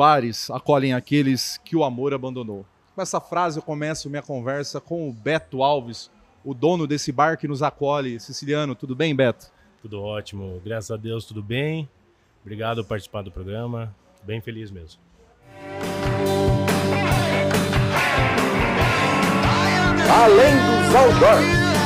bares acolhem aqueles que o amor abandonou. Com essa frase eu começo minha conversa com o Beto Alves, o dono desse bar que nos acolhe, siciliano. Tudo bem, Beto? Tudo ótimo, graças a Deus, tudo bem. Obrigado por participar do programa, bem feliz mesmo. Além dos outdoors.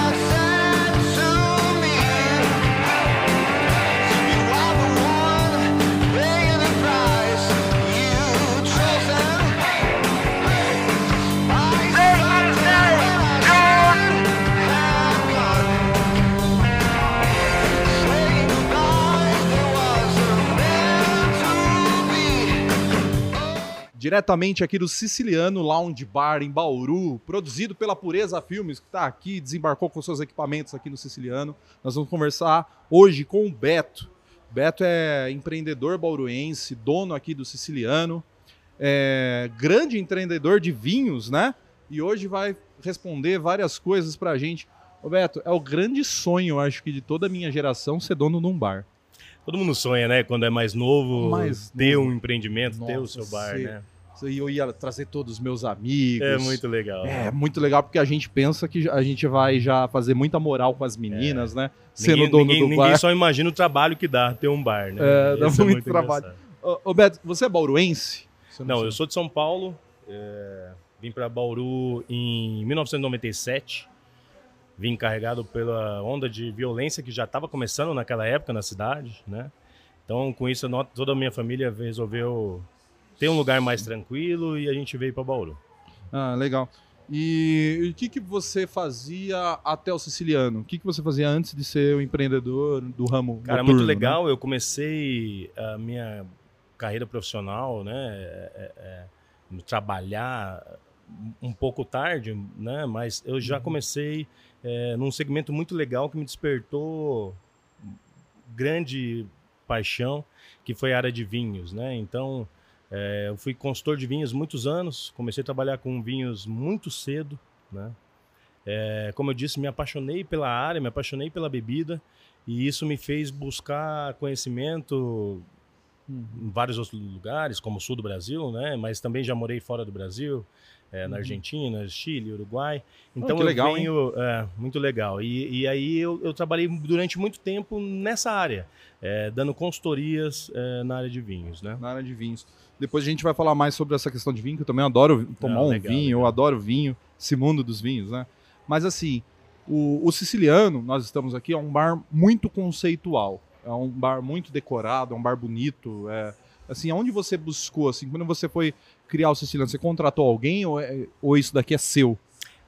Diretamente aqui do Siciliano Lounge Bar em Bauru, produzido pela Pureza Filmes, que está aqui, desembarcou com seus equipamentos aqui no Siciliano. Nós vamos conversar hoje com o Beto. Beto é empreendedor bauruense, dono aqui do Siciliano, é grande empreendedor de vinhos, né? E hoje vai responder várias coisas para a gente. Ô Beto, é o grande sonho, acho que, de toda a minha geração ser dono de um bar. Todo mundo sonha, né? Quando é mais novo, mais ter novo. um empreendimento, Nossa, ter o seu bar, ser... né? E eu ia trazer todos os meus amigos. É muito legal. É muito legal porque a gente pensa que a gente vai já fazer muita moral com as meninas, é. né? Sendo ninguém, dono ninguém, do bar. Ninguém só imagina o trabalho que dá ter um bar, né? É, dá muito, é muito, trabalho. Ô, ô, Beto, você é bauruense? Você não, não eu sou de São Paulo. É, vim para Bauru em 1997. Vim encarregado pela onda de violência que já estava começando naquela época na cidade, né? Então, com isso, toda a minha família resolveu ter um lugar mais tranquilo e a gente veio para Bauru. Ah, legal. E o que, que você fazia até o siciliano? O que, que você fazia antes de ser o empreendedor do ramo? Cara, noturno, muito né? legal. Né? Eu comecei a minha carreira profissional, né? É, é, é, trabalhar um pouco tarde, né? Mas eu já uhum. comecei é, num segmento muito legal que me despertou grande paixão, que foi a área de vinhos, né? Então é, eu fui consultor de vinhos muitos anos, comecei a trabalhar com vinhos muito cedo, né? É, como eu disse, me apaixonei pela área, me apaixonei pela bebida e isso me fez buscar conhecimento em vários outros lugares, como o sul do Brasil, né? Mas também já morei fora do Brasil, é, na uhum. Argentina, Chile, Uruguai. Então oh, eu legal, venho, é, muito legal. E, e aí eu, eu, trabalhei durante muito tempo nessa área, é, dando consultorias é, na área de vinhos, né? Na área de vinhos. Depois a gente vai falar mais sobre essa questão de vinho, que eu também adoro tomar Não, um legal, vinho, legal. eu adoro vinho, esse mundo dos vinhos, né? Mas assim, o, o Siciliano, nós estamos aqui, é um bar muito conceitual. É um bar muito decorado, é um bar bonito, é assim, aonde você buscou, assim, quando você foi criar o Siciliano, você contratou alguém ou, é, ou isso daqui é seu?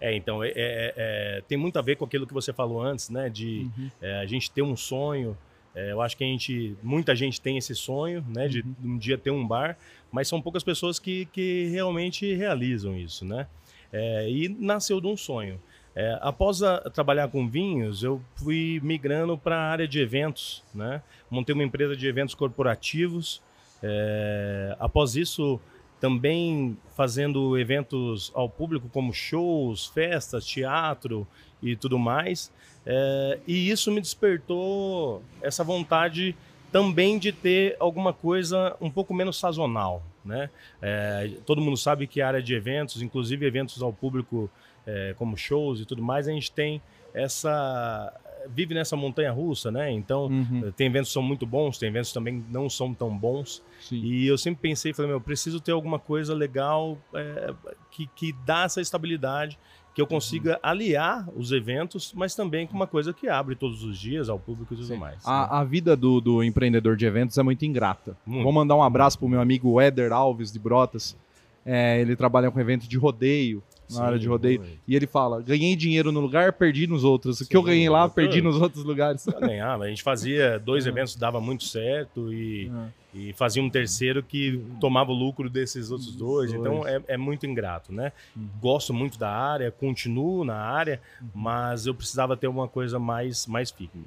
É, então, é, é, é, tem muito a ver com aquilo que você falou antes, né? De uhum. É, a gente ter um sonho. É, eu acho que a gente, muita gente tem esse sonho, né? De, uhum. um dia ter um bar, mas são poucas pessoas que, que realmente realizam isso, né? e nasceu de um sonho. após a, trabalhar com vinhos, eu fui migrando para a área de eventos, né? Montei uma empresa de eventos corporativos. Após isso, também fazendo eventos ao público, como shows, festas, teatro e tudo mais. É, e isso me despertou essa vontade também de ter alguma coisa um pouco menos sazonal. Né? É, todo mundo sabe que a área de eventos, inclusive eventos ao público, é, como shows e tudo mais, a gente tem essa vive nessa montanha russa, né? Então, uhum. tem eventos que são muito bons, tem eventos também que não são tão bons. Sim. E eu sempre pensei, falei, meu, preciso ter alguma coisa legal é, que, que dá essa estabilidade, que eu consiga uhum. aliar os eventos, mas também com uma coisa que abre todos os dias ao público e tudo Sim. mais. A, né? a, vida do, do, empreendedor de eventos é muito ingrata. Muito. Vou mandar um abraço pro meu amigo Éder Alves de Brotas. É, ele trabalha com evento de rodeio na Sim, área de rodeio. E ele fala: ganhei dinheiro no lugar, perdi nos outros. O que eu ganhei lá, perdi nos outros lugares. Ganhava. A gente fazia dois é. eventos, dava muito certo e, é. e fazia um terceiro que tomava o lucro desses outros dois. dois. Então é, é, muito ingrato, né? Uhum. Gosto muito da área, continuo na área, uhum. mas eu precisava ter uma coisa mais, mais firme.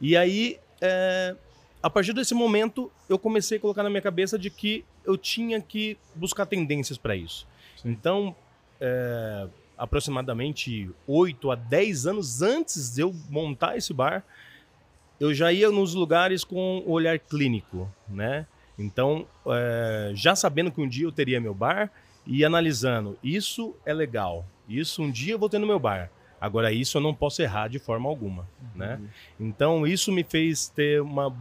E aí. É, a partir desse momento, eu comecei a colocar na minha cabeça de que eu tinha que buscar tendências para isso. Sim. Então, é, aproximadamente 8 a 10 anos antes de eu montar esse bar, eu já ia nos lugares com olhar clínico, né? Então, é, já sabendo que um dia eu teria meu bar e analisando, isso é legal, isso um dia eu vou ter no meu bar. Agora, isso eu não posso errar de forma alguma, uhum. né? Então, isso me fez ter uma,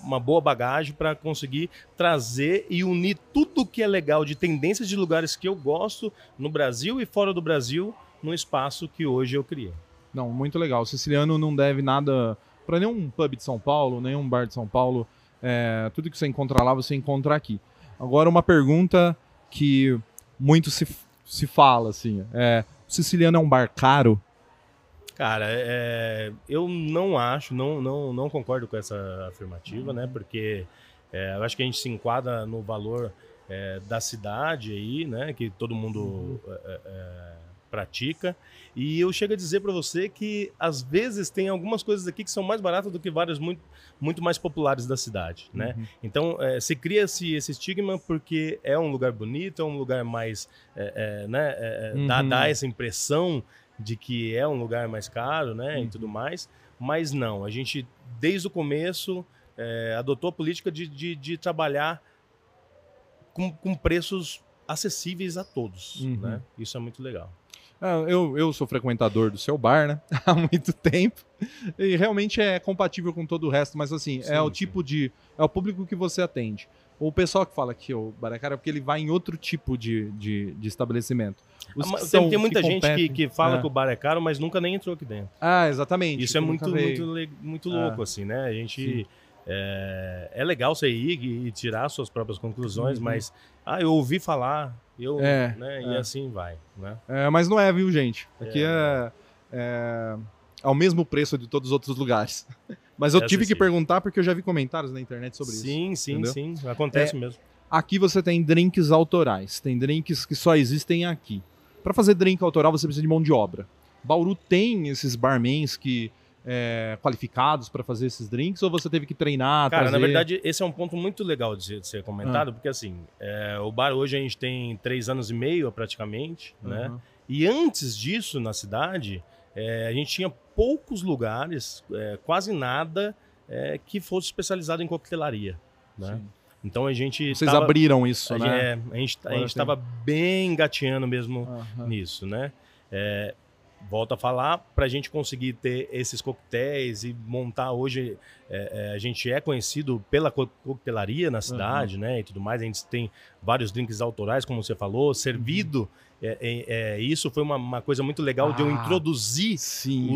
uma boa bagagem para conseguir trazer e unir tudo que é legal de tendências de lugares que eu gosto no Brasil e fora do Brasil no espaço que hoje eu criei. Não, muito legal. O siciliano não deve nada para nenhum pub de São Paulo, nenhum bar de São Paulo. É, tudo que você encontra lá, você encontra aqui. Agora, uma pergunta que muito se, se fala, assim. É, o siciliano é um bar caro? Cara, é, eu não acho, não, não, não concordo com essa afirmativa, né? Porque é, eu acho que a gente se enquadra no valor é, da cidade aí, né? Que todo mundo uhum. É, é, pratica. E eu chego a dizer para você que às vezes tem algumas coisas aqui que são mais baratas do que várias muito, muito mais populares da cidade, né? Uhum. Então é, se cria-se esse estigma porque é um lugar bonito, é um lugar mais, né? Uhum. Dá, dá essa impressão de que é um lugar mais caro, né, uhum. e tudo mais, mas não, a gente desde o começo é, adotou a política de, de, de trabalhar com, com, preços acessíveis a todos, uhum. né? Isso é muito legal. Ah, eu, eu sou frequentador do seu bar, né? Há muito tempo. E realmente é compatível com todo o resto, mas assim, sim, é o sim. tipo de. É o público que você atende. O pessoal que fala que o bar é caro é porque ele vai em outro tipo de, de, de estabelecimento. Ah, tem, tem, muita que gente que, que fala é. que o bar é caro, mas nunca nem entrou aqui dentro. Ah, exatamente. Isso é muito, muito, muito louco, ah. assim, né? A gente. É, é, legal você ir e tirar suas próprias conclusões, uhum. mas ah, eu ouvi falar, eu, é, né, é. e assim vai, né? É, mas não é, viu, gente? Aqui é, é, ao mesmo preço de todos os outros lugares. Mas eu tive que perguntar porque eu já vi comentários na internet sobre sim, isso. Sim, sim, sim. Acontece mesmo. Aqui você tem drinks autorais, tem drinks que só existem aqui. Para fazer drink autoral você precisa de mão de obra. Bauru tem esses barmans que é, qualificados para fazer esses drinks ou você teve que treinar? Cara, trazer... na verdade, esse é um ponto muito legal de ser comentado, ah. porque assim, é, o bar hoje a gente tem três anos e meio praticamente, uhum. né? E antes disso, na cidade, é, a gente tinha poucos lugares, é, quase nada, é, que fosse especializado em coquetelaria, né? Então a gente. Vocês tava, abriram isso, a né? É, a gente a estava bem engateando mesmo uhum. nisso, né? É, volto a falar, para a gente conseguir ter esses coquetéis e montar hoje, é, é, a gente é conhecido pela coquetelaria na cidade, uhum. né? E tudo mais. A gente tem vários drinks autorais, como você falou, servido. Uhum é, é, é, isso foi uma, uma, coisa muito legal ah, de eu ah, introduzir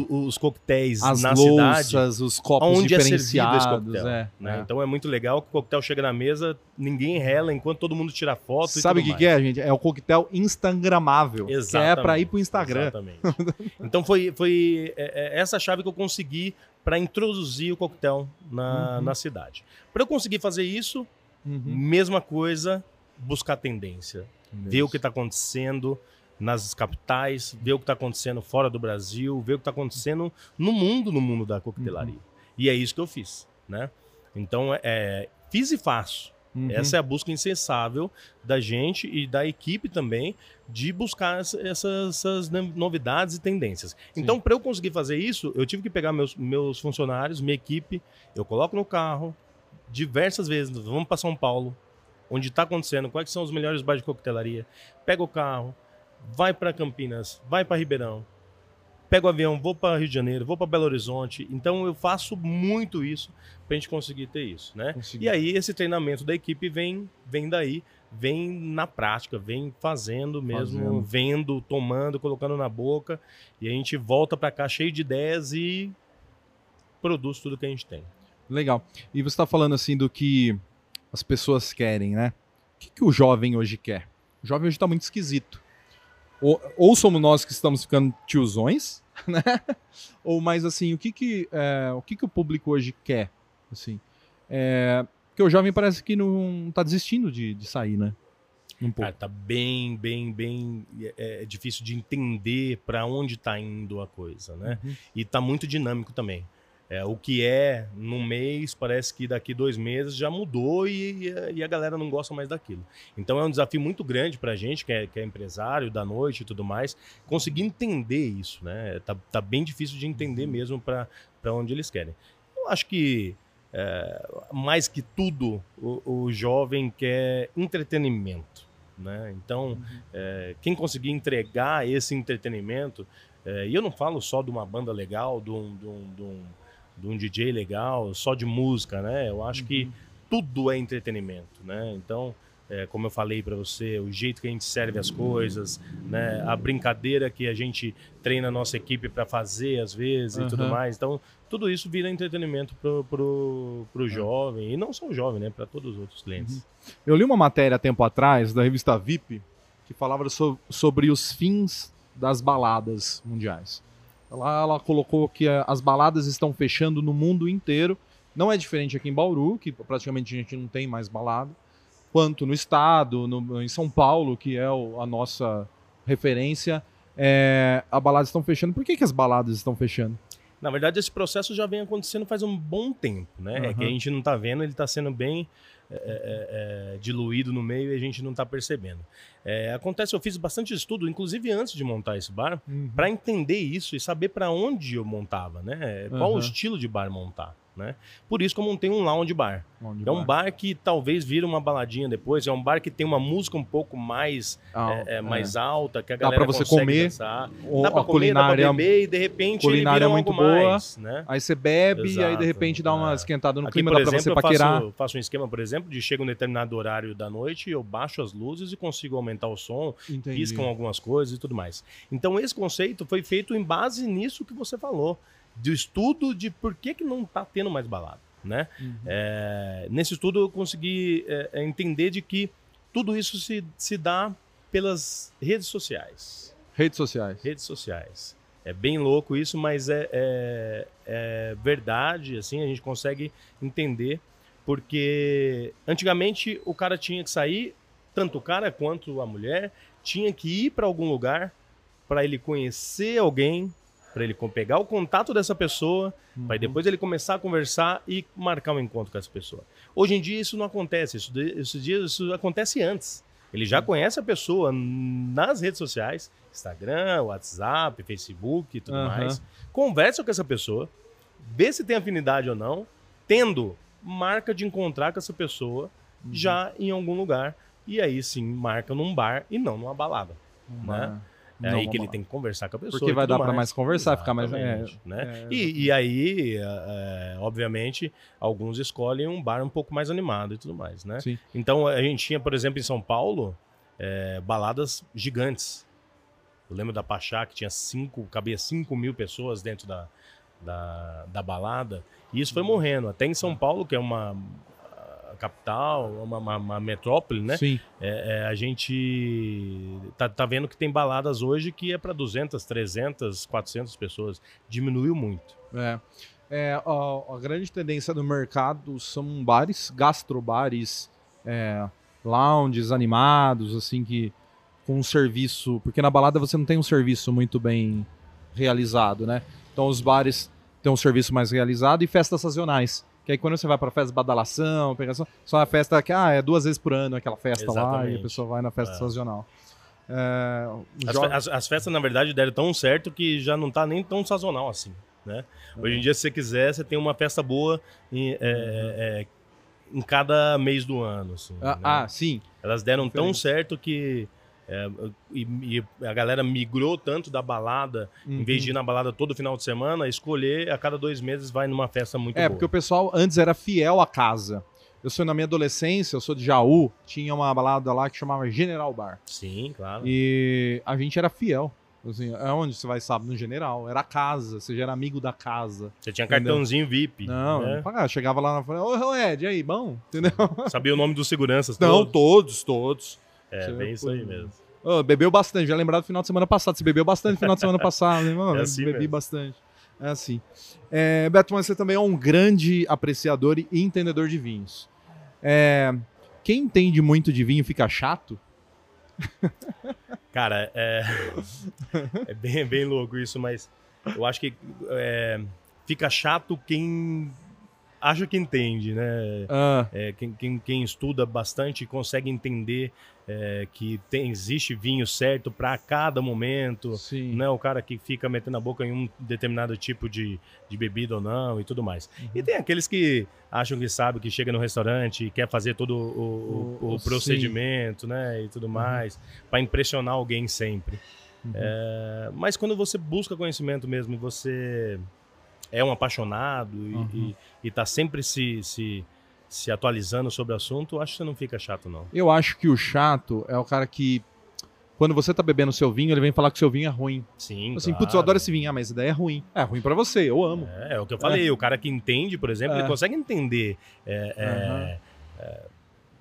o, os coquetéis As na louças, cidade. os copos onde diferenciados. É servido esse coquetel, é, né? É. Então é muito legal que o coquetel chega na mesa, ninguém rela enquanto todo mundo tira foto. Sabe o que, que, é, gente? É o coquetel instagramável. Exatamente. Que é para ir pro Instagram. Exatamente. então foi, foi é, essa chave que eu consegui para introduzir o coquetel na, uhum. na cidade. Para eu conseguir fazer isso, uhum. mesma coisa, buscar tendência ver o que está acontecendo nas capitais, ver o que está acontecendo fora do Brasil, ver o que está acontecendo no mundo, no mundo da coquetelaria. Uhum. E é isso que eu fiz, né? Então, é, é, fiz e faço. Uhum. Essa é a busca incessável da gente e da equipe também de buscar essas, essas novidades e tendências. Sim. Então, para eu conseguir fazer isso, eu tive que pegar meus, meus funcionários, minha equipe, eu coloco no carro diversas vezes, vamos para São Paulo, onde está acontecendo, quais são os melhores bares de coquetelaria, pega o carro, vai para Campinas, vai para Ribeirão, pega o avião, vou para Rio de Janeiro, vou para Belo Horizonte. Então eu faço muito isso para a gente conseguir ter isso, né? Consegui. E aí esse treinamento da equipe vem, vem daí, vem na prática, vem fazendo mesmo, fazendo. vendo, tomando, colocando na boca e a gente volta para cá cheio de ideias e produz tudo que a gente tem. Legal. E você está falando assim do que as pessoas querem, né? O que, que o jovem hoje quer? O jovem hoje está muito esquisito. Ou, ou, somos nós que estamos ficando tiozões, né? Ou mais assim, o que que, é, o, que que o público hoje quer? Assim, é, porque o jovem parece que não está desistindo de, de sair, né? Um pouco. Cara, tá bem, bem, bem é, é difícil de entender para onde está indo a coisa, né? Uhum. E tá muito dinâmico também. É, o que é num mês, parece que daqui dois meses já mudou e, e, a galera não gosta mais daquilo. Então é um desafio muito grande para a gente, que é, que é, empresário da noite e tudo mais, conseguir entender isso. Né? Tá, tá bem difícil de entender uhum. mesmo para onde eles querem. Eu acho que é, mais que tudo, o, o jovem quer entretenimento. Né? Então, uhum. é, quem conseguir entregar esse entretenimento, é, e eu não falo só de uma banda legal, de um, de um, de um, de um DJ legal, só de música, né? Eu acho uhum. que tudo é entretenimento, né? Então, é, como eu falei para você, o jeito que a gente serve as coisas, né? A brincadeira que a gente treina a nossa equipe para fazer às vezes uhum. e tudo mais. Então, tudo isso vira entretenimento pro, pro, pro jovem, e não só o jovem, né? Para todos os outros clientes. Uhum. Eu li uma matéria há tempo atrás da revista VIP que falava so, sobre os fins das baladas mundiais. Ela, ela colocou que as baladas estão fechando no mundo inteiro. Não é diferente aqui em Bauru, que praticamente a gente não tem mais balada quanto no estado, no, em São Paulo, que é o, a nossa referência, é, as baladas estão fechando. Por que, que as baladas estão fechando? Na verdade, esse processo já vem acontecendo faz um bom tempo, né? Uhum. É que a gente não está vendo, ele está sendo bem é, é, é, diluído no meio e a gente não está percebendo. É, acontece, eu fiz bastante estudo, inclusive antes de montar esse bar, uhum. para entender isso e saber para onde eu montava, né? Qual uhum. o estilo de bar montar. Né? Por isso que eu montei um lounge bar. Lounge é um bar. bar. que talvez vira uma baladinha depois. É um bar que tem uma música um pouco mais, ah, é, é, mais é. alta, que a galera dá pra você comer, dançar. Dá pra comer, culinária, dá pra beber e de repente culinária é muito boa. Mais, né? Aí você bebe Exato, e aí de repente dá uma é. esquentada no Aqui, clima, dá exemplo, pra você paquerar. Eu faço, um esquema, por exemplo, de chega um determinado horário da noite, eu baixo as luzes e consigo aumentar o som, Entendi. piscam algumas coisas e tudo mais. Então esse conceito foi feito em base nisso que você falou do estudo de por que, que não está tendo mais balada. Né? Uhum. É, nesse estudo eu consegui é, é, entender de que tudo isso se, se dá pelas redes sociais. Redes sociais. Redes sociais. É bem louco isso, mas é, é, é verdade, assim, a gente consegue entender, porque antigamente o cara tinha que sair, tanto o cara quanto a mulher, tinha que ir para algum lugar para ele conhecer alguém, para ele pegar o contato dessa pessoa, uhum. para depois ele começar a conversar e marcar um encontro com essa pessoa. Hoje em dia isso não acontece, isso, isso, isso acontece antes. Ele já conhece a pessoa nas redes sociais, Instagram, WhatsApp, Facebook e tudo uhum. mais. Conversa com essa pessoa, vê se tem afinidade ou não. Tendo, marca de encontrar com essa pessoa uhum. já em algum lugar. E aí sim, marca num bar e não numa balada. Né? É não, aí que ele tem que conversar com a pessoa. Porque vai dar para mais conversar, Exatamente, ficar mais. É, né? É, e, e, aí, é, obviamente, alguns escolhem um bar um pouco mais animado e tudo mais, né? Sim. Então a gente tinha, por exemplo, em São Paulo, é, baladas gigantes. Eu lembro da Pachá, que tinha cinco, cabia 5 mil pessoas dentro da, da, da balada. E isso foi morrendo. Até em São Paulo, que é uma capital, uma, uma, uma metrópole, né? Sim. É, é, a gente tá, tá vendo que tem baladas hoje que é para 200, 300, 400 pessoas. Diminuiu muito. É. é a, a, grande tendência do mercado são bares, gastrobares, é, lounges animados, assim, que com um serviço. Porque na balada você não tem um serviço muito bem realizado, né? Então os bares têm um serviço mais realizado e festas sazonais. Que aí quando você vai pra festa de badalação, pegação, só a festa que ah, é duas vezes por ano aquela festa Exatamente. lá e a pessoa vai na festa é. sazonal. É, as, jo... as, as, festas, na verdade, deram tão certo que já não tá nem tão sazonal assim. Né? É. Hoje em dia, se você quiser, você tem uma festa boa em, é, é, é em cada mês do ano. Assim, ah, né? ah, sim. Elas deram tão certo que é, e, e, a galera migrou tanto da balada, uhum. em vez de ir na balada todo final de semana, escolher a cada dois meses vai numa festa muito é, boa. É, porque o pessoal antes era fiel à casa. Eu sou na minha adolescência, eu sou de Jaú, tinha uma balada lá que chamava General Bar. Sim, claro. E a gente era fiel. Assim, aonde você vai sábado? No General. Era casa, você já era amigo da casa. Você tinha entendeu? cartãozinho VIP. Não, né? não chegava lá na frente, ô Ed, aí, bom? Entendeu? Sabia o nome dos seguranças Não, todos, todos. É, você bem isso aí mesmo. Oh, bebeu bastante, já lembrado do final de semana passado. Você bebeu bastante no final de semana passado, né, mano? É assim bebi mesmo. bastante. É assim. É, Beto, mas você também é um grande apreciador e entendedor de vinhos. É, quem entende muito de vinho fica chato? Cara, é, é bem, bem louco isso, mas eu acho que é, fica chato quem acho que entende, né? Ah, É, quem, quem- quem estuda bastante consegue entender é, que tem, existe vinho certo para cada momento. sim. Não é o cara que fica metendo a boca em um determinado tipo de, de bebida ou não e tudo mais. Uhum. E tem aqueles que acham que sabe, que chega no restaurante e quer fazer todo o, o- O- o procedimento, né? E tudo mais, para impressionar alguém sempre. Uhum. É, mas quando você busca conhecimento mesmo você é um apaixonado e, Uhum. e, e tá sempre se, se, se atualizando sobre o assunto, acho que você não fica chato, não. Eu acho que o chato é o cara que, quando você tá bebendo seu vinho, ele vem falar que seu vinho é ruim. Sim. Assim, claro. putz, eu adoro esse vinho. Ah, mas essa ideia é ruim. É ruim pra você, eu amo. É, é o que eu falei, o cara que entende, por exemplo, É. ele consegue entender é, é, é,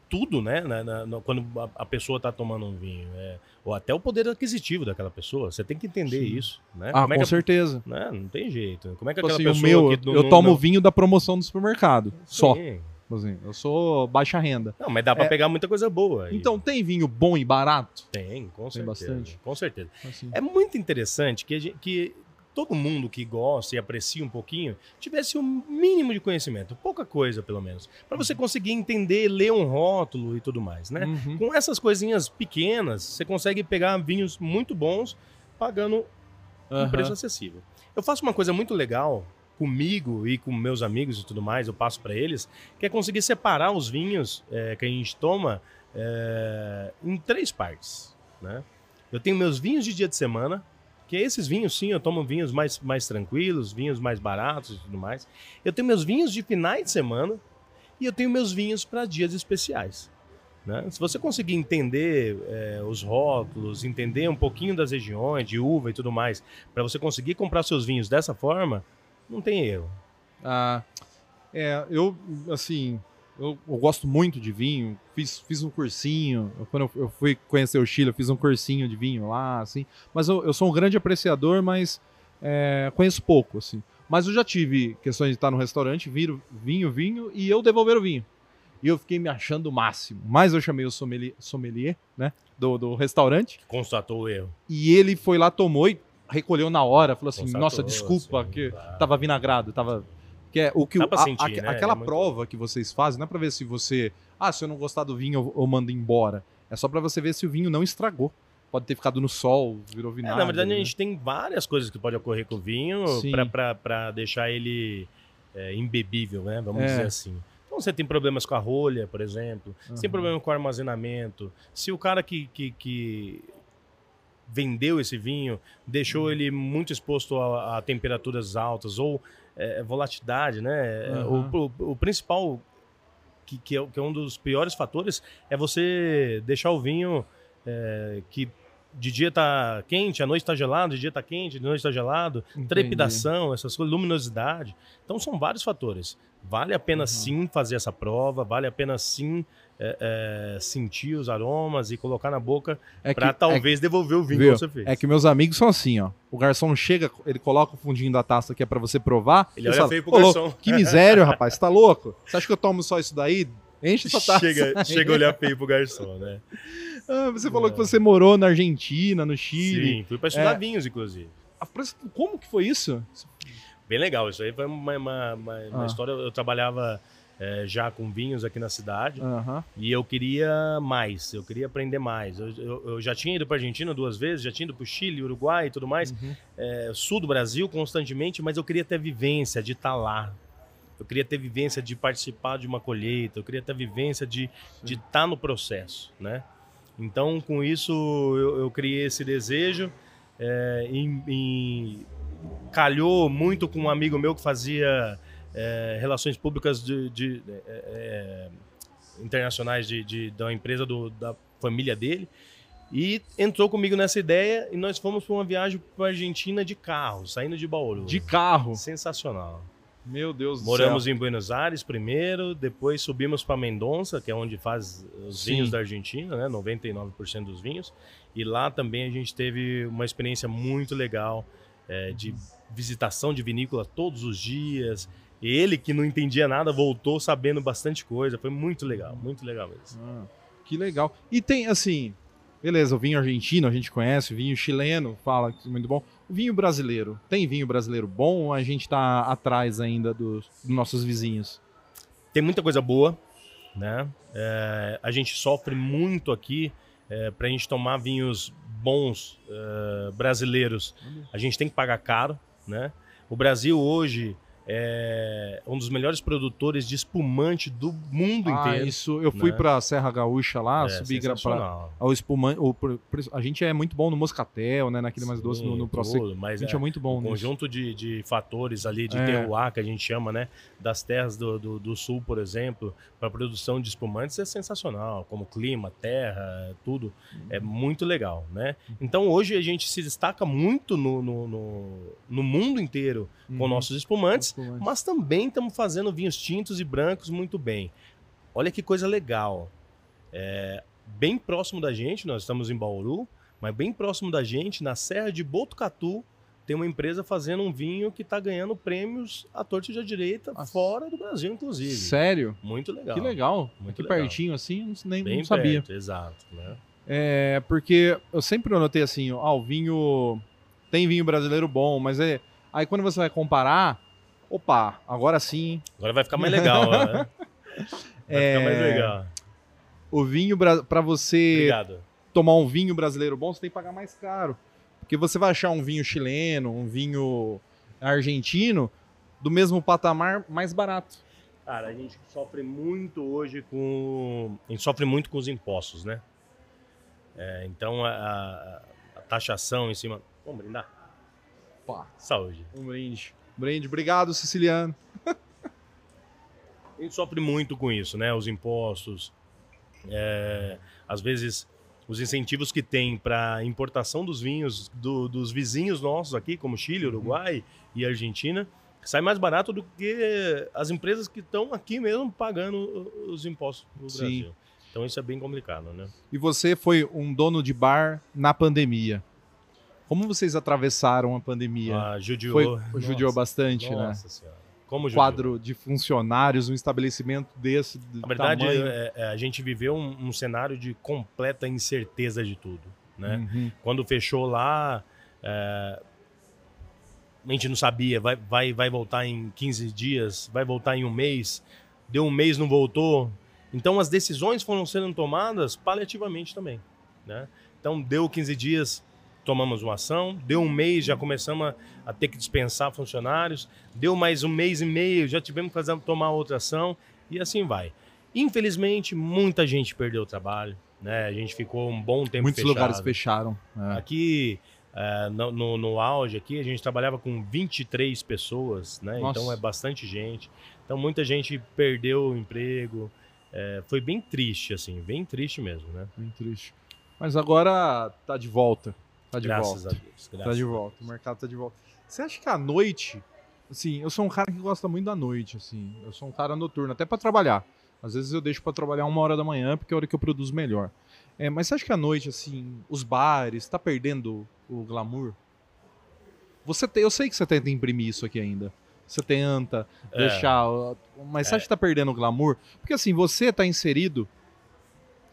tudo, né? na- na- na- quando a, a pessoa tá tomando um vinho. é, ou até o poder aquisitivo daquela pessoa. Você tem que entender Sim. isso. Né? Ah, Como é com que certeza. né? Não tem jeito. Como é que Tipo aquela assim, o pessoa meu, eu tomo vinho da promoção do supermercado. Só. Sim. Assim, eu sou baixa renda. Não, mas dá pra É. pegar muita coisa boa. aí. Então tem vinho bom e barato? Tem, com certeza. bastante. Com certeza. Assim. É muito interessante que, a gente- que todo mundo que gosta e aprecia um pouquinho tivesse um mínimo de conhecimento, pouca coisa pelo menos, para você conseguir entender, ler um rótulo e tudo mais, né? Uhum. Com essas coisinhas pequenas, você consegue pegar vinhos muito bons pagando um Aham. preço acessível. Eu faço uma coisa muito legal comigo e com meus amigos e tudo mais, eu passo para eles, que é conseguir separar os vinhos é, que a gente toma é, em três partes, né? Eu tenho meus vinhos de dia de semana, que esses vinhos, sim, eu tomo vinhos mais, mais tranquilos, vinhos mais baratos e tudo mais. Eu tenho meus vinhos de finais de semana e eu tenho meus vinhos para dias especiais. né? Se você conseguir entender é, os rótulos, entender um pouquinho das regiões, de uva e tudo mais, para você conseguir comprar seus vinhos dessa forma, não tem erro. Ah, é, eu, assim, eu, eu gosto muito de vinho. Fiz, fiz um cursinho. eu- Quando eu, eu fui conhecer o Chile, eu fiz um cursinho de vinho lá, assim. Mas eu, eu sou um grande apreciador, mas é, conheço pouco, assim. Mas eu já tive questões de estar no restaurante, viro vinho, vinho, e eu devolver o vinho. E eu fiquei me achando o máximo. Mas eu chamei o sommelier, sommelier né, do, do restaurante, Constatou o erro. e ele foi lá, tomou e recolheu na hora. Falou assim, Constatou, nossa, desculpa, sim, que claro. tava vinagrado, tava... Que é o que o- a- sentir, aque- né? aquela É muito- prova que vocês fazem não é pra ver se você, ah, se eu não gostar do vinho eu, eu mando embora. É só pra você ver se o vinho não estragou. Pode ter ficado no sol, virou É, vinagre. na verdade, a né? gente tem várias coisas que pode ocorrer com o vinho para deixar ele é, imbebível, né? Vamos É. dizer assim. Então você tem problemas com a rolha, por exemplo. Você tem problema com o armazenamento. Se o cara que, que, que vendeu esse vinho deixou Uhum. ele muito exposto a, a temperaturas altas ou é, volatilidade, né? Aham. O, o- o principal que, que, é, que é um dos piores fatores é você deixar o vinho é, que de dia tá quente, à noite tá gelado, de dia tá quente, de noite tá gelado, Entendi. trepidação, essas coisas, luminosidade. Então são vários fatores. Vale a pena Uhum. sim fazer essa prova, vale a pena sim é, é, sentir os aromas e colocar na boca É pra que, talvez devolver o vinho viu? que você fez. é, é que meus amigos são assim, ó. O garçom chega, ele coloca o fundinho da taça que é pra você provar. Ele olha fala, feio pro "Ô, louco, garçom." Que miséria, rapaz. Você tá louco? Você acha que eu tomo só isso daí? Enche essa taça. chega, chega a olhar feio pro garçom, né? Ah, você falou É. que você morou na Argentina, no Chile. Sim, fui pra estudar É. vinhos, inclusive. Ah, Como que foi isso? Bem legal, isso aí foi uma, uma, uma- uma Ah. história. Eu trabalhava é, já com vinhos aqui na cidade e eu queria mais, eu queria aprender mais. Eu, eu- eu já tinha ido para Argentina duas vezes, já tinha ido para o Chile, Uruguai e tudo mais, Uhum. é, sul do Brasil constantemente, mas eu queria ter vivência de estar lá. Eu queria ter vivência de participar de uma colheita, eu queria ter vivência de de estar no processo, né? Então, com isso, eu, eu criei esse desejo. é, em- em- calhou muito com um amigo meu que fazia é, relações públicas de, de, é, internacionais de, da empresa do- da família dele. E entrou comigo nessa ideia e nós fomos para uma viagem para Argentina de carro, saindo de Bauru. De carro. Sensacional. Meu Deus do Moramos céu. em Buenos Aires primeiro, depois subimos para Mendonça, que é onde faz os Sim. vinhos da Argentina, né? 99% dos vinhos. E lá também a gente teve uma experiência muito legal é, de visitação de vinícola todos os dias. Ele, que não entendia nada, voltou sabendo bastante coisa. Foi muito legal, muito legal mesmo. Ah, que legal. E tem, assim, beleza, o vinho argentino a gente conhece, o vinho chileno, fala que é muito bom. Vinho brasileiro, tem vinho brasileiro bom ou a gente tá atrás ainda dos, dos nossos vizinhos? tem muita coisa boa, né? É, a gente sofre muito aqui é, para a gente tomar vinhos bons é, brasileiros. A gente tem que pagar caro, né? O Brasil hoje é um dos melhores produtores de espumante do mundo Ah, inteiro. isso. Eu fui né? pra Serra Gaúcha lá, É subi espumante. o- por- a gente é muito bom no moscatel, né? Naquele mais doce, no, no Sim, mas A gente é, muito bom um nisso. conjunto de, de fatores ali de É. terroir, que a gente chama, né? Das terras do, do, do sul, por exemplo, para a produção de espumantes é sensacional, como clima, terra, tudo. É muito legal, né? Então hoje a gente se destaca muito no, no, no, no mundo inteiro com Uhum. nossos espumantes, Espumante. mas também estamos fazendo vinhos tintos e brancos muito bem. Olha que coisa legal. É, bem próximo da gente, nós estamos em Bauru, mas bem próximo da gente, na Serra de Botucatu, tem uma empresa fazendo um vinho que está ganhando prêmios à torta e à direita, Nossa. fora do Brasil, inclusive. Sério? Muito legal. Que legal. Muito Aqui legal. pertinho assim, nem Bem não sabia. perto, exato. Né? É, porque eu sempre notei assim, ó, ah, o vinho tem vinho brasileiro bom, mas é aí quando você vai comparar, opa, agora sim, Agora vai ficar mais legal, né? Vai É, ficar mais legal. o vinho para você Obrigado. tomar um vinho brasileiro bom, você tem que pagar mais caro. Porque você vai achar um vinho chileno, um vinho argentino do mesmo patamar mais barato. Cara, a gente sofre muito hoje com. A gente sofre muito com os impostos, né? É, então a, a- a taxação em cima. Vamos brindar? Pá, Saúde. um brinde. Brinde, obrigado, Siciliano. A gente sofre muito com isso, né? Os impostos. é, às vezes, os incentivos que tem para importação dos vinhos do- dos vizinhos nossos aqui, como Chile, Uruguai e Argentina, sai mais barato do que as empresas que estão aqui mesmo pagando os impostos no Sim. Brasil. Então isso é bem complicado, né? E você foi um dono de bar na pandemia. Como vocês atravessaram a pandemia? Ah, judiou. Foi, judiou Nossa, bastante, né? Nossa senhora. Como Um judiou. quadro de funcionários, um estabelecimento desse de Na verdade, é- é, a gente viveu um, um cenário de completa incerteza de tudo, né? Uhum. Quando fechou lá, é, a gente não sabia, vai, vai, vai voltar em 15 dias, vai voltar em um mês, deu um mês, não voltou. Então as decisões foram sendo tomadas paliativamente também, né? Então deu 15 dias, tomamos uma ação, deu um mês, já começamos a, a ter que dispensar funcionários, deu mais um mês e meio, já tivemos que fazer, tomar outra ação, e assim vai. Infelizmente, muita gente perdeu o trabalho, né? A gente ficou um bom tempo Muitos fechado. lugares fecharam. é. Aqui, é, no, no, no auge aqui, a gente trabalhava com 23 pessoas, né? Nossa. Então é bastante gente. Então muita gente perdeu o emprego. É, foi bem triste, assim, bem triste mesmo, né? Bem triste. Mas agora tá de volta. Tá de graças volta. a Deus. Tá graças de a Deus. volta. O mercado tá de volta. Você acha que à noite, assim, eu sou um cara que gosta muito da noite, assim. Eu sou um cara noturno, até pra trabalhar. Às vezes eu deixo pra trabalhar uma hora da manhã, porque é a hora que eu produzo melhor. É, mas você acha que à noite, assim, os bares, tá perdendo o glamour? Você tem, eu sei que você tenta imprimir isso aqui ainda. Você tenta É. deixar. Mas você acha que tá perdendo o glamour? Porque assim, você tá inserido.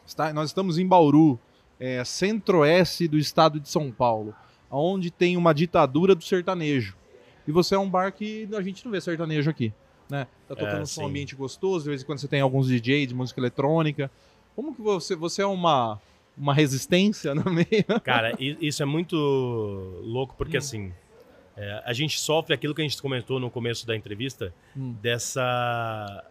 está- nós estamos em Bauru, é, centro-oeste do estado de São Paulo, onde tem uma ditadura do sertanejo. E você é um bar que a gente não vê sertanejo aqui. Né? Tá tocando É, um sim. ambiente gostoso, de vez em quando você tem alguns DJs de música eletrônica. Como que você. Você é uma, uma resistência no meio? Cara, isso é muito louco, Hum. porque assim, é, a gente sofre aquilo que a gente comentou no começo da entrevista, Hum. dessa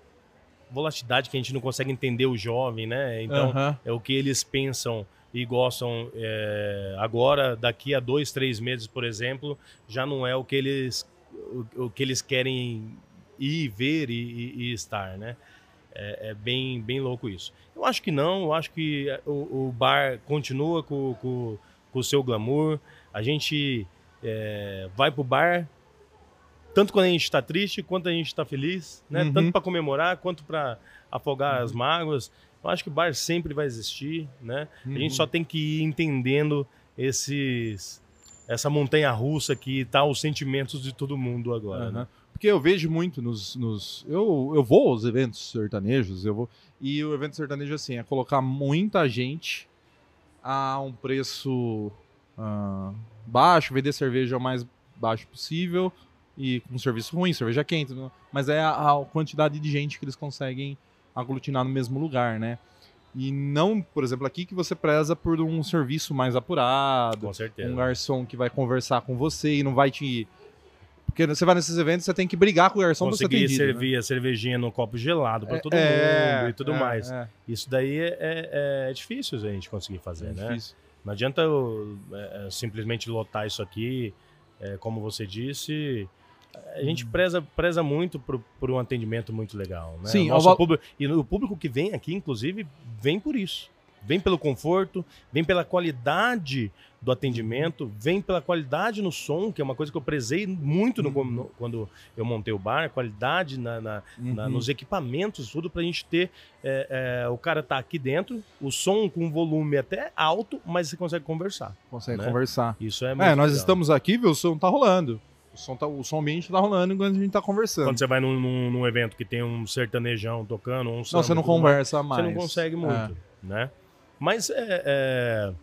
volatilidade que a gente não consegue entender o jovem, né? Então, Aham. é o que eles pensam e gostam é, agora, daqui a dois, três meses, por exemplo, já não é o que eles, o, o que eles querem ir ver e, e- e estar, né? É, é bem, bem louco isso. Eu acho que não, eu acho que o, o bar continua com, com, com o seu glamour. A gente é, vai pro bar tanto quando a gente está triste quanto a gente está feliz, né? Uhum. Tanto para comemorar quanto para afogar as mágoas. Eu acho que o bar sempre vai existir, né? A Uhum. gente só tem que ir entendendo esses essa montanha russa que tá os sentimentos de todo mundo agora, né? Aham. Porque eu vejo muito nos. nos- eu, eu vou aos eventos sertanejos, eu vou. E o evento sertanejo, assim, é colocar muita gente a um preço ah, baixo, vender cerveja o mais baixo possível, e com serviço ruim, cerveja quente, né? mas é a, a quantidade de gente que eles conseguem aglutinar no mesmo lugar, né? E não, por exemplo, aqui que você preza por um serviço mais apurado, Com certeza. um garçom que vai conversar com você e não vai te. Porque você vai nesses eventos, você tem que brigar com o garçom pra ser Conseguir atendido. né? servir a cervejinha num copo gelado pra todo É, mundo e tudo é, mais. é, Isso daí é, é- é difícil a gente conseguir fazer, é né? difícil. Não adianta eu, é, é, simplesmente lotar isso aqui, é, como você disse. A Hum. gente preza, preza muito por, por um atendimento muito legal. Né? Sim, O nosso val- público, e o público que vem aqui, inclusive, vem por isso. Vem pelo conforto, vem pela qualidade do atendimento, vem pela qualidade no som, que é uma coisa que eu prezei muito no- Uhum. no- quando eu montei o bar, qualidade na- na, na- Uhum. nos equipamentos, tudo pra gente ter. é, é, o cara tá aqui dentro, o som com volume até alto, mas você consegue conversar. Consegue né? conversar. Isso é muito É, nós legal. estamos aqui, viu? O som tá rolando. O som, tá, o som ambiente tá rolando enquanto a gente tá conversando. Quando você vai num, num- num evento que tem um sertanejão tocando, um não, samba, você não tudo mais, conversa mais. Você não consegue muito, É. né? Mas é, é,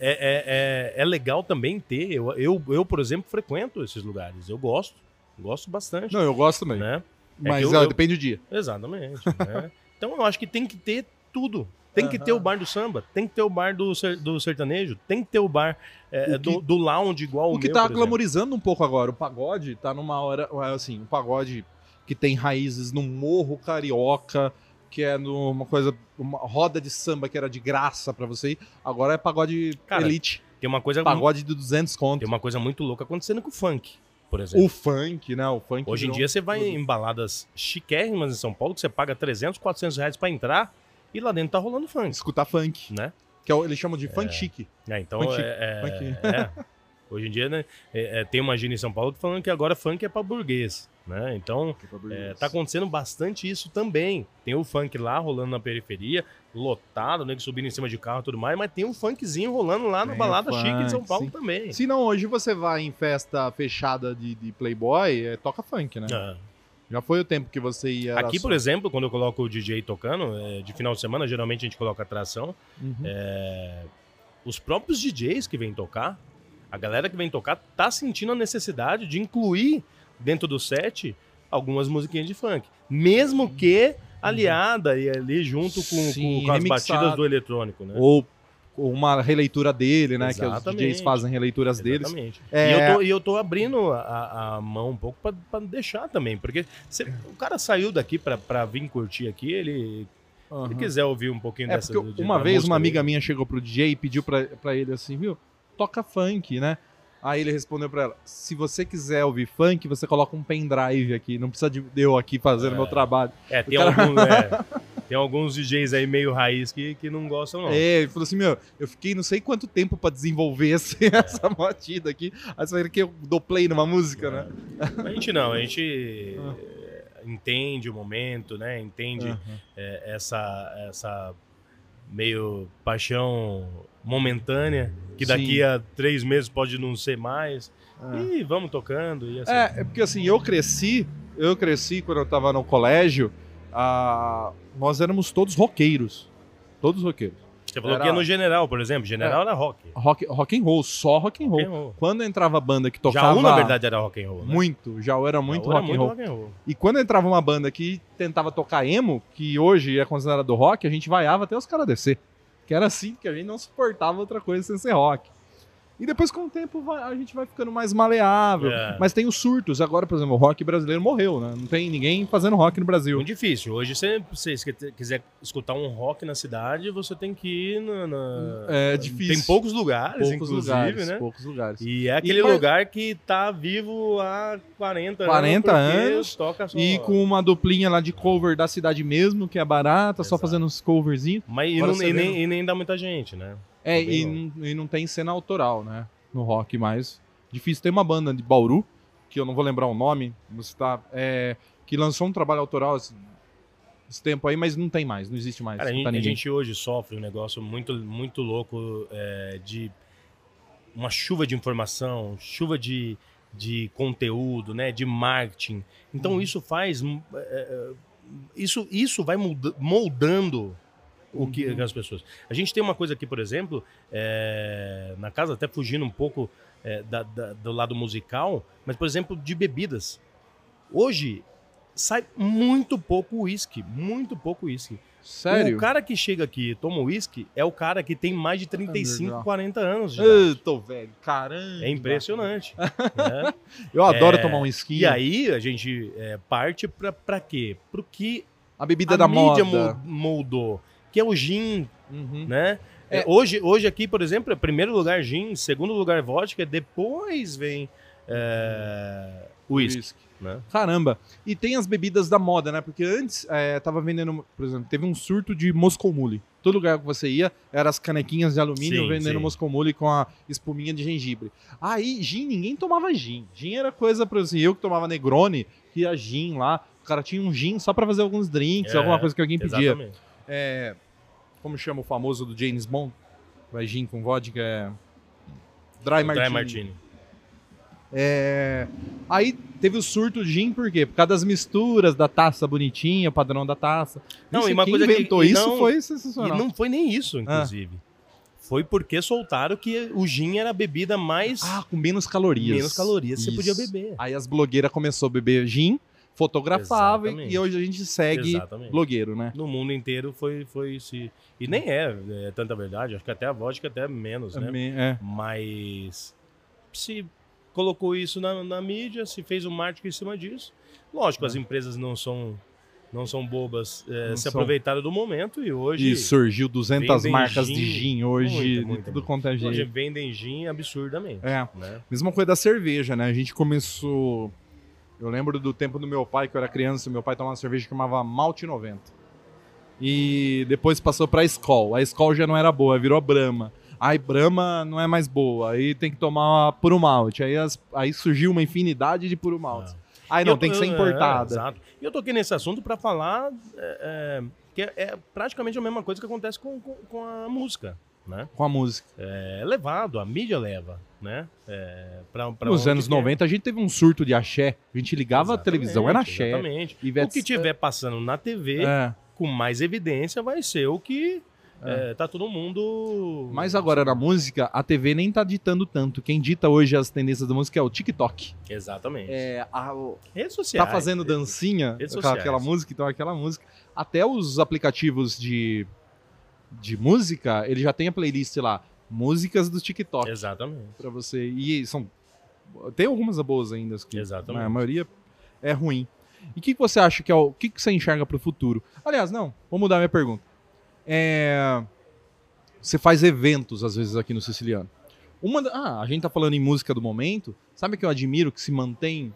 é, é, é- é legal também ter. Eu, eu, eu, por exemplo, frequento esses lugares. Eu gosto. Gosto bastante. Não, eu gosto também. né? É Mas eu- depende do dia. Exatamente. né? Então eu acho que tem que ter tudo. Tem que ter o bar do samba, tem que ter o bar do, do sertanejo, tem que ter o bar é, O que- do, do lounge igual o, O que meu, tá glamorizando um pouco agora, o pagode tá numa hora, assim, um pagode que tem raízes no morro carioca, que é numa coisa, uma roda de samba que era de graça pra você ir, agora é pagode Cara, elite, Tem uma coisa pagode de 200 conto. Tem uma coisa muito louca acontecendo com o funk, por exemplo. O funk, né, o funk. Hoje em dia você vai em baladas chiquérrimas em São Paulo, que você paga 300, 400 reais pra entrar e lá dentro tá rolando funk, escutar funk, né? que é o- eles chamam de funk chique. É, então, Funk é, é- funk. é. Hoje em dia, né, é- é, tem uma gíria em São Paulo falando que agora funk é pra burguês, né? Então, é, tá acontecendo bastante isso também. Tem o funk lá rolando na periferia, lotado, né, que subindo em cima de carro e tudo mais, mas tem um funkzinho rolando lá na Tem balada chique em São funk, Paulo sim. também. Se não, hoje você vai em festa fechada de, de Playboy, é, toca funk, né? Ah. Já foi o tempo que você ia. Aqui, só- por exemplo, quando eu coloco o DJ tocando, é, de final de semana, geralmente a gente coloca atração. Uhum. é, os próprios DJs que vêm tocar, a galera que vem tocar, tá sentindo a necessidade de incluir dentro do set algumas musiquinhas de funk. Mesmo que aliada e ali junto com, Sim, com- com as remixado. batidas do eletrônico, né? Ou uma releitura dele, né? Que os Exatamente. DJs fazem releituras deles. Exatamente. É- E, eu tô, e eu tô abrindo a, a mão um pouco pra, pra deixar também, porque se- o cara saiu daqui pra, pra vir curtir aqui, ele, se Aham. ele quiser ouvir um pouquinho É dessa... porque de- uma vez uma amiga dele. minha chegou pro DJ e pediu pra, pra ele assim, viu? Toca funk, né? Aí ele respondeu pra ela: se você quiser ouvir funk, você coloca um pendrive aqui, não precisa de eu aqui fazendo meu trabalho. É, tem, cara- alguns, é, tem alguns DJs aí meio raiz que, que não gostam, não. É, ele falou assim: meu, eu fiquei não sei quanto tempo pra desenvolver esse- essa batida aqui. Aí você vai que eu dou play numa música, né? A gente não, a gente é, entende o momento, né? Entende Aham. é, essa, essa meio paixão momentânea, que daqui Sim. a três meses pode não ser mais. É. E vamos tocando. E assim. É, é porque assim, eu cresci, eu cresci quando eu tava no colégio, ah, nós éramos todos roqueiros. Todos roqueiros. Você falou era- que ia no General, por exemplo. General era rock. Rock, rock and roll, só rock and roll. Rock and roll. Quando entrava banda que tocava Jaú, na verdade, era rock and roll. Né? muito, já era muito Jaú era rock and roll. rock and roll. E quando entrava uma banda que tentava tocar emo, que hoje é considerado rock, a gente vaiava até os caras descer. Que era assim, que a gente não suportava outra coisa sem ser rock. E depois, com o tempo, vai- a gente vai ficando mais maleável. É. Mas tem os surtos. Agora, por exemplo, o rock brasileiro morreu, né? Não tem ninguém fazendo rock no Brasil. Muito difícil. Hoje, se você quiser escutar um rock na cidade, você tem que ir na. na- É difícil. Tem poucos lugares, poucos inclusive, lugares, né? poucos lugares. E é aquele mas- lugar que tá vivo há 40, 40 anos. porque anos, Toca só... E com uma duplinha lá de cover da cidade mesmo, que é barata, só Exato. fazendo uns coverzinhos. Mas e, não- e nem, e nem dá muita gente, né? É, Também e não, e não tem cena autoral, né? No rock mais. Difícil. Tem uma banda de Bauru, que eu não vou lembrar o nome, você tá, é, que lançou um trabalho autoral esse, esse tempo aí, mas não tem mais, não existe mais. Cara, a não gente, tá a ninguém. gente hoje sofre um negócio muito, muito louco é, de uma chuva de informação, chuva de, de conteúdo, né? De marketing. Então Uhum. isso faz. hum, é, é, isso, isso vai molda- moldando o que Uhum. as pessoas. A gente tem uma coisa aqui, por exemplo, é, na casa, até fugindo um pouco é, da- da- do lado musical, mas, por exemplo, de bebidas. Hoje sai muito pouco uísque, muito pouco uísque. Sério? O cara que chega aqui e toma uísque é o cara que tem mais de 35, Underground. 40 anos. idade. Eu tô velho, caramba. É impressionante. né? Eu adoro É, tomar um esqui. E aí a gente é, parte pra, pra quê? Pro que a bebida a da mídia moda. mo- moldou, que é o gin, Uhum. né? É. É, Hoje, hoje aqui, por exemplo, é primeiro lugar gin, segundo lugar vodka, depois vem é, whisky, Whisky. né? Caramba. E tem as bebidas da moda, né? Porque antes é, tava vendendo, por exemplo, teve um surto de Moscow Mule. Todo lugar que você ia, eram as canequinhas de alumínio Sim, vendendo sim. Moscow Mule com a espuminha de gengibre. Aí, gin, ninguém tomava gin. Gin era coisa, por exemplo, eu que tomava Negroni, que ia gin lá. O cara tinha um gin só pra fazer alguns drinks, É, alguma coisa que alguém pedia. Exatamente. É, como chama o famoso do James Bond? Vai gin com vodka, é... Dry Martini. Dry Martini. É, Aí teve o surto de gin, por quê? Por causa das misturas da taça bonitinha, o padrão da taça. Não, Isso, e uma quem coisa que- inventou e isso não- foi E sensacional. não foi nem isso, inclusive. Foi porque soltaram que o gin era a bebida mais Ah, com menos calorias. menos calorias que você podia Isso. beber. Aí as blogueiras começaram a beber gin, fotografavam Exatamente. e hoje a gente segue Exatamente. blogueiro, né? No mundo inteiro foi, foi esse. E nem é, é tanta verdade, acho que até a vodka até menos, né? Também, é. Mas se colocou isso na, na mídia, se fez um marketing em cima disso. Lógico, as empresas não são não são bobas, é, É. Não se são. aproveitaram do momento e hoje, E surgiu 200 vendem marcas gin, de gin hoje, muita, de muita, tudo quanto é hoje jeito. vendem gin absurdamente. É. Né? Mesma coisa da cerveja, né? A gente começou. Eu lembro do tempo do meu pai, que eu era criança, meu pai tomava uma cerveja que chamava Malte 90. E depois passou pra Skol. A Skol já não era boa, virou Brahma. Aí Brahma não é mais boa, aí tem que tomar puro malte. Aí, as- aí surgiu uma infinidade de puro malte. Aí E não, eu tem que tô- ser é, importada. exato. E eu toquei nesse assunto para falar é, é, que é, é praticamente a mesma coisa que acontece com, com, com a música. Né? com a música. É levado, a mídia leva, né? É, pra, pra Nos anos quer. 90 a gente teve um surto de axé. A gente ligava a Exatamente, televisão, era axé. Exatamente. Ivete- O que tiver passando na TV, É. com mais evidência, vai ser o que é, tá todo mundo. Mas agora na música, a TV nem tá ditando tanto. Quem dita hoje as tendências da música é o TikTok. Exatamente. É, a- Redes sociais. tá fazendo dancinha redes com sociais. aquela música, então aquela música. Até os aplicativos de, de música, ele já tem a playlist lá. Músicas do TikTok Exatamente. pra você. E são. Tem algumas boas ainda. Que, Exatamente. mas A maioria é ruim. E o que, que você acha que é o. O que, que você enxerga pro futuro? Aliás, não, vou mudar minha pergunta. É, Você faz eventos, às vezes, aqui no Siciliano. Uma Ah, a gente tá falando em música do momento. Sabe que eu admiro que se mantém?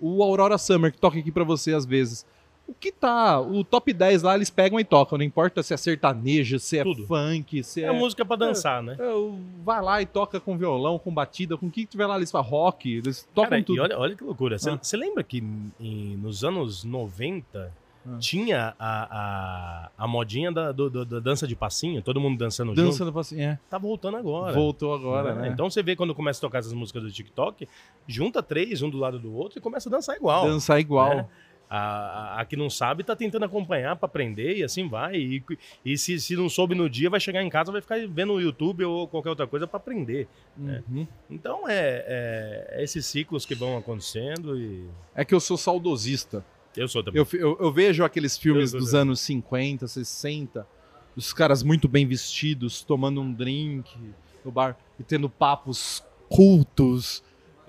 O Aurora Summer, que toca aqui pra você às vezes. O que tá. O top 10 lá eles pegam e tocam. Não importa se é sertaneja, se é Tudo. funk, se É, é. música pra dançar, né? Eu- Vai lá e toca com violão, com batida, com o que tiver lá, eles fazem rock, eles tocam Cara, tudo. e olha, olha que loucura. Ah. Você lembra que em- nos anos 90 Ah. tinha a, a, a modinha da, do- do- da dança de passinho, todo mundo dançando junto? Dançando assim, é. Tá voltando agora. Voltou agora, né? né? Então você vê quando começa a tocar essas músicas do TikTok, junta três, um do lado do outro e começa a dançar igual. Dançar igual. né? A, a, a que não sabe tá tentando acompanhar pra aprender e assim vai. E, e se, se não soube no dia, vai chegar em casa vai ficar vendo o YouTube ou qualquer outra coisa pra aprender. Uhum. Então é, é- é esses ciclos que vão acontecendo e É que eu sou saudosista. eu sou também. Eu, eu- eu vejo aqueles filmes dos também. anos 50, 60, os caras muito bem vestidos, tomando um drink no bar e tendo papos cultos.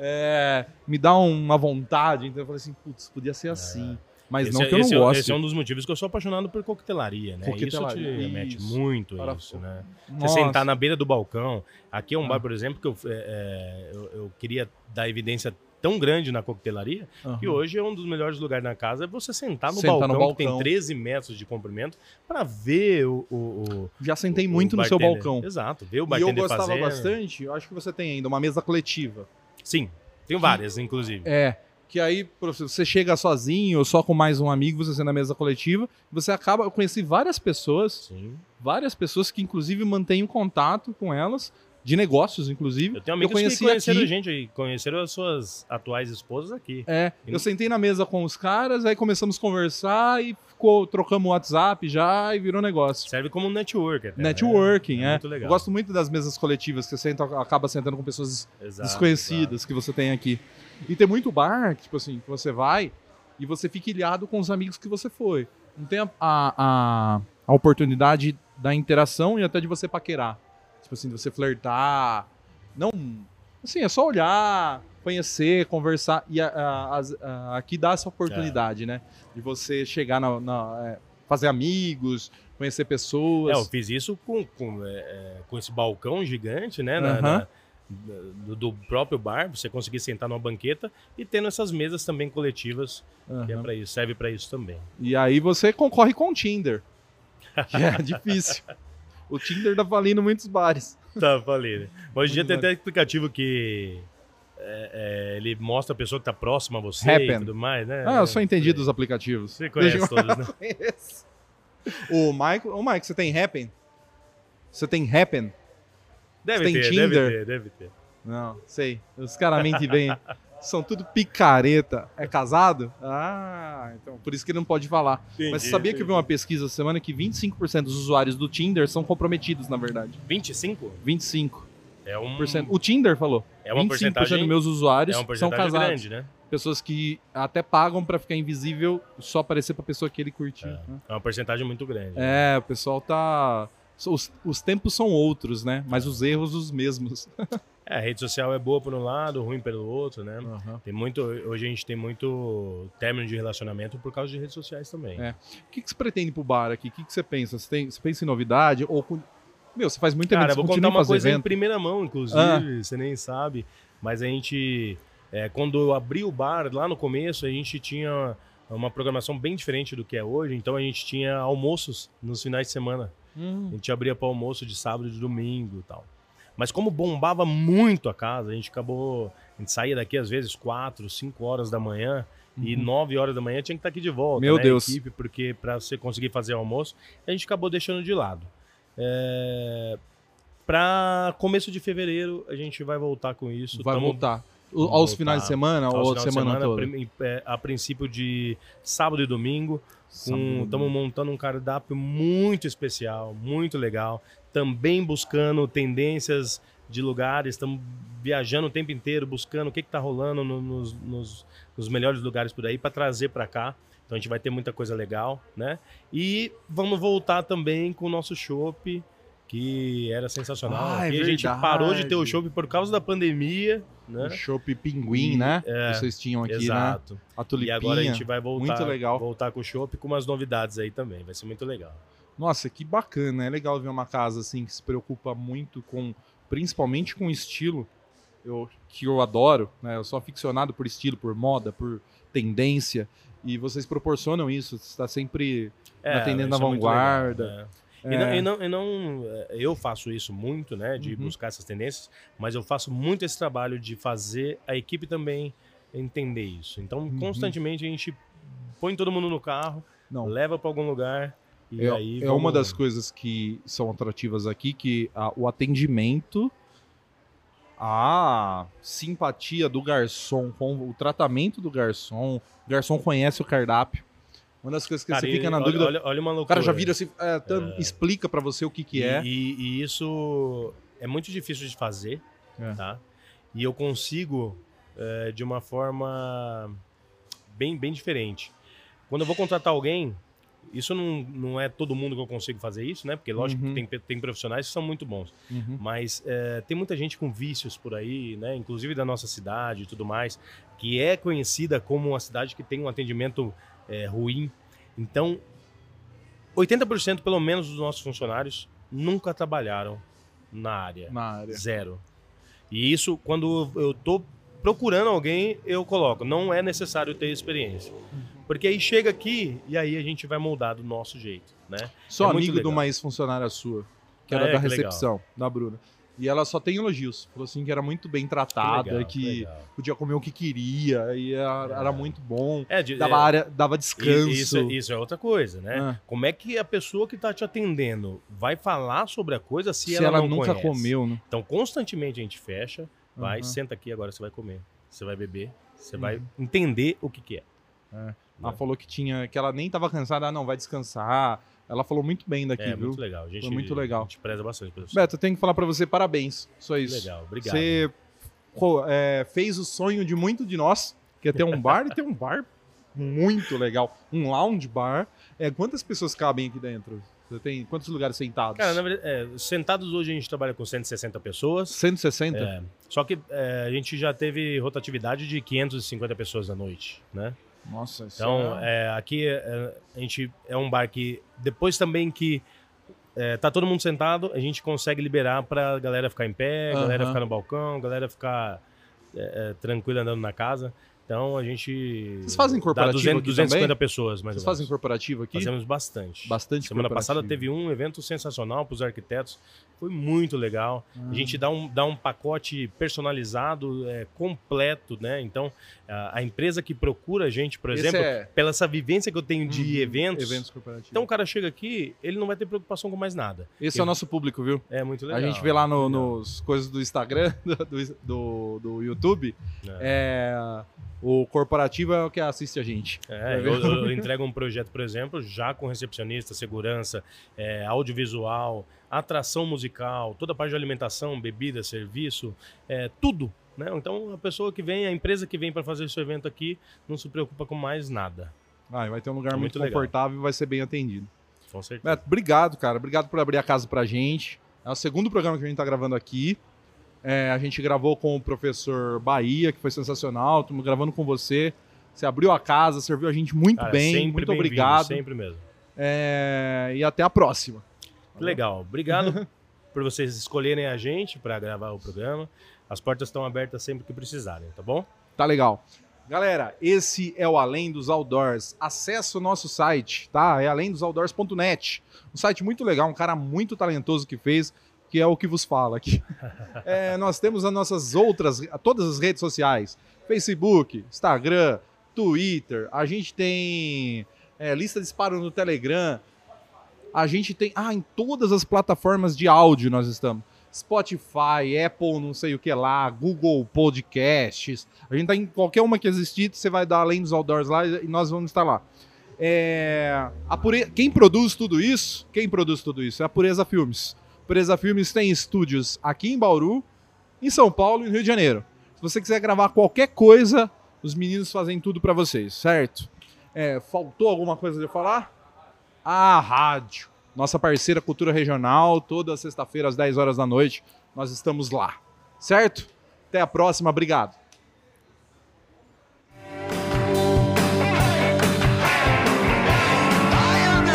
É, me dá uma vontade. Então eu falei assim, putz, podia ser assim. Mas esse, não é- que eu não esse é- gosto. esse é um dos motivos que eu sou apaixonado por coquetelaria, né? Coquetelaria, Isso te remete isso. muito Para- isso, né? Nossa. Você sentar na beira do balcão. Aqui é um Ah. bar, por exemplo, que eu, é, é, eu, eu queria dar evidência tão grande na coquetelaria Aham. que hoje é um dos melhores lugares na casa é você sentar no, Sentar balcão, no que tem balcão. 13 metros de comprimento para ver o, o, o- Já sentei muito no seu bartender. balcão. Exato, ver o E eu bartender gostava bastante, eu acho que você tem ainda uma mesa coletiva. Sim, tenho várias, inclusive. É. Que aí você chega sozinho ou só com mais um amigo, você na mesa coletiva, você acaba. Eu conheci várias pessoas, Sim. várias pessoas que inclusive mantêm o contato com elas de negócios, inclusive. Eu tenho amigos conheci que conheceram aqui. gente aí, conheceram as suas atuais esposas aqui. É, E eu não- sentei na mesa com os caras, aí começamos a conversar e ficou, trocamos o WhatsApp já e virou negócio. Serve como um network. até, né? Networking, é. Muito legal. Eu gosto muito das mesas coletivas, que você senta, acaba sentando com pessoas Exato, desconhecidas que você tem aqui. E tem muito bar, que, tipo assim, que você vai e você fica ilhado com os amigos que você foi. Não tem a, a- a oportunidade da interação e até de você paquerar. Tipo assim, de você flertar. Não. Assim, é só olhar, conhecer, conversar. E a- a- a- aqui dá essa oportunidade, né? De você chegar na. na- é, fazer amigos, conhecer pessoas. É, eu fiz isso com, com, é, é, com esse balcão gigante, né? na- Aham. na- do, do próprio bar, você conseguir sentar numa banqueta e tendo essas mesas também coletivas, que é para isso, serve para isso também. E aí você concorre com o Tinder. Que é difícil. O Tinder tá falindo muitos bares. Tá? Mas hoje em dia tem até aplicativo que é, é, ele mostra a pessoa que tá próxima a você Happen. e tudo mais, né? Ah, eu sou entendido dos aplicativos. Você conhece Deixa todos, né? Conheço. O Mike, o Mike, você tem Happen? Você tem Happen? Deve tem ter, Tinder? deve ter, deve ter. Não, sei. Os caras mentem bem. São tudo picareta. É casado? Ah, então por isso que ele não pode falar. Mas você sabia que eu vi uma pesquisa essa semana que 25% dos usuários do Tinder são comprometidos, na verdade. 25? 25%. É, um, O Tinder falou. é uma 25% porcentagem, dos meus usuários é uma são casados. grande, né? Pessoas que até pagam pra ficar invisível só aparecer pra pessoa que ele curtiu. né? É uma porcentagem muito grande. É, o pessoal tá. Os, os tempos são outros, né? Mas os erros os mesmos. É, a rede social é boa por um lado, ruim pelo outro, né? Tem muito, hoje a gente tem muito término de relacionamento por causa de redes sociais também. É. O que, que você pretende pro bar aqui? O que, que você pensa? Você, tem, você pensa em novidade? Ou. Meu, você faz muito Cara, evento, vou contar uma a coisa em evento? primeira mão, inclusive, Ah. você nem sabe. Mas a gente, é, quando eu abri o bar lá no começo, a gente tinha uma programação bem diferente do que é hoje. Então a gente tinha almoços nos finais de semana. A Hum, gente abria para almoço de sábado e de domingo e tal. Mas como bombava muito a casa, a gente acabou. A gente saía daqui às vezes 4, 5 horas da manhã. E 9 horas da manhã tinha que estar aqui de volta. Uhum. Meu né, a Deus. Equipe, porque para você conseguir fazer almoço, a gente acabou deixando de lado. É... Para começo de fevereiro, a gente vai voltar com isso. vai Tamo- voltar. O- aos voltar. finais de semana aos ou a finais de semana, toda? é, a princípio de sábado e domingo. Estamos montando um cardápio muito especial, muito legal. Também buscando tendências de lugares. Estamos viajando o tempo inteiro, buscando o que está rolando no- nos, nos- nos melhores lugares por aí para trazer para cá. Então a gente vai ter muita coisa legal, né? E vamos voltar também com o nosso chopp, que era sensacional. Ah, é a gente parou de ter o chopp por causa da pandemia, né? O Chopp Pinguim, E- né? é, Vocês tinham aqui, né? Exato. A E tulipinha. agora a gente vai voltar, Muito legal. voltar com o chopp com umas novidades aí também. Vai ser muito legal. Nossa, que bacana. É legal ver uma casa assim que se preocupa muito com, principalmente com estilo, eu, que eu adoro, né? Eu sou aficionado por estilo, por moda, por tendência. E vocês proporcionam isso. Você está sempre atendendo na isso é muito vanguarda. legal, né? É. E, não, e não- e não- é, eu faço isso muito, né, de Uhum. buscar essas tendências, mas eu faço muito esse trabalho de fazer a equipe também entender isso. Então, Uhum. constantemente a gente põe todo mundo no carro, Não. leva para algum lugar e É, aí é vamos- uma das coisas que são atrativas aqui, que a- o atendimento, a simpatia do garçom, com o tratamento do garçom, o garçom conhece o cardápio. Uma das coisas que Cara, você e fica na olha, dúvida, Olha, olha uma o loucura. cara já vira assim, é, tan- explica pra você o que que E- é. E, e isso é muito difícil de fazer, É. tá? E eu consigo é, de uma forma bem, bem diferente. Quando eu vou contratar alguém, isso não, não é todo mundo que eu consigo fazer isso, né? Porque lógico Uhum. que tem, tem profissionais que são muito bons. Uhum. Mas é, tem muita gente com vícios por aí, né? Inclusive da nossa cidade e tudo mais, que é conhecida como uma cidade que tem um atendimento é, ruim. Então, 80% pelo menos dos nossos funcionários nunca trabalharam na área. Na área. Zero. E isso, quando eu tô procurando alguém, eu coloco. Não é necessário ter experiência. Porque aí chega aqui e aí a gente vai moldar do nosso jeito, né? Sou É amigo de uma ex-funcionária sua, que era Ah, é? da Que recepção, da Bruna. E ela só tem elogios. Falou assim que era muito bem tratada, legal, que legal. podia comer o que queria, e era, era muito bom. É, de- Dava, é, área, dava descanso. Isso, isso é outra coisa, né? Ah. Como é que a pessoa que está te atendendo vai falar sobre a coisa se, se ela, ela, não nunca conhece? comeu, né? Então, constantemente a gente fecha, vai, Aham. senta aqui, agora você vai comer. Você vai beber, você Uhum. vai entender o que, que é. Ela falou que tinha, que ela nem tava cansada, ah, não, vai descansar. Ela falou muito bem daqui, é viu? muito legal. Gente, muito legal. A gente preza bastante você. Beto, eu tenho que falar pra você parabéns. Só isso. Legal, obrigado. Você é, fez o sonho de muito de nós, que é ter um bar e ter um bar muito legal. Um lounge bar. É, quantas pessoas cabem aqui dentro? Você tem quantos lugares sentados? Cara, na verdade, é, sentados hoje a gente trabalha com 160 pessoas. 160? É, só que é, a gente já teve rotatividade de 550 pessoas à noite, né? Nossa, isso Então, é... é, aqui é, a gente é um bar que depois também que é, tá todo mundo sentado, a gente consegue liberar pra galera ficar em pé, galera Aham. ficar no balcão, galera ficar é, é, tranquila andando na casa. Então a gente. Vocês fazem corporativo 200, aqui 250 também? pessoas, mais Vocês fazem corporativo aqui? Fazemos bastante. Bastante Semana passada teve um evento sensacional para os arquitetos. Foi muito legal. Ah. A gente dá um, dá um pacote personalizado, é, completo, né? Então, a, a empresa que procura a gente, por exemplo, é- pela essa vivência que eu tenho de Uhum, eventos, Eventos corporativos. então o cara chega aqui, ele não vai ter preocupação com mais nada. Esse é eu- o nosso público, viu? É muito legal. a gente vê lá no- legal. nos coisas do Instagram, do, do, do YouTube, É. o corporativo é o que assiste a gente. É, eu, eu entrego um projeto, por exemplo, já com recepcionista, segurança, é, audiovisual, atração musical, toda a parte de alimentação, bebida, serviço, é, tudo. Né? Então a pessoa que vem, a empresa que vem para fazer esse evento aqui, não se preocupa com mais nada. Ah, vai ter um lugar muito, muito confortável e vai ser bem atendido. Com certeza. Beto, obrigado, cara. Obrigado por abrir a casa pra gente. É o segundo programa que a gente tá gravando aqui. É, a gente gravou com o professor Bahia, que foi sensacional. Estamos gravando com você. Você abriu a casa, serviu a gente muito Cara, bem. Muito bem-vindo, obrigado. Sempre mesmo. É, e até a próxima. Legal. Obrigado por vocês escolherem a gente para gravar o programa. As portas estão abertas sempre que precisarem, tá bom? Tá legal. Galera, esse é o Além dos Outdoors. Acesse o nosso site, tá? É alemdosoutdoors.net. Um site muito legal, um cara muito talentoso que fez, que é o que vos fala aqui. É, nós temos as nossas outras, todas as redes sociais: Facebook, Instagram, Twitter. A gente tem é, lista de disparo no Telegram. A gente tem. Ah, em todas as plataformas de áudio nós estamos. Spotify, Apple, não sei o que lá, Google Podcasts. A gente tá em qualquer uma que existir, você vai dar além dos outdoors lá e nós vamos estar lá. É, a pure... Quem produz tudo isso? Quem produz tudo isso? É a Pureza Filmes. Pureza Filmes tem estúdios aqui em Bauru, em São Paulo e no Rio de Janeiro. Se você quiser gravar qualquer coisa, os meninos fazem tudo pra vocês, certo? É, faltou alguma coisa de falar? A rádio. Nossa parceira Cultura Regional, toda sexta-feira às 10 horas da noite, nós estamos lá. Certo? Até a próxima, obrigado.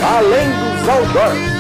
Além dos outdoors.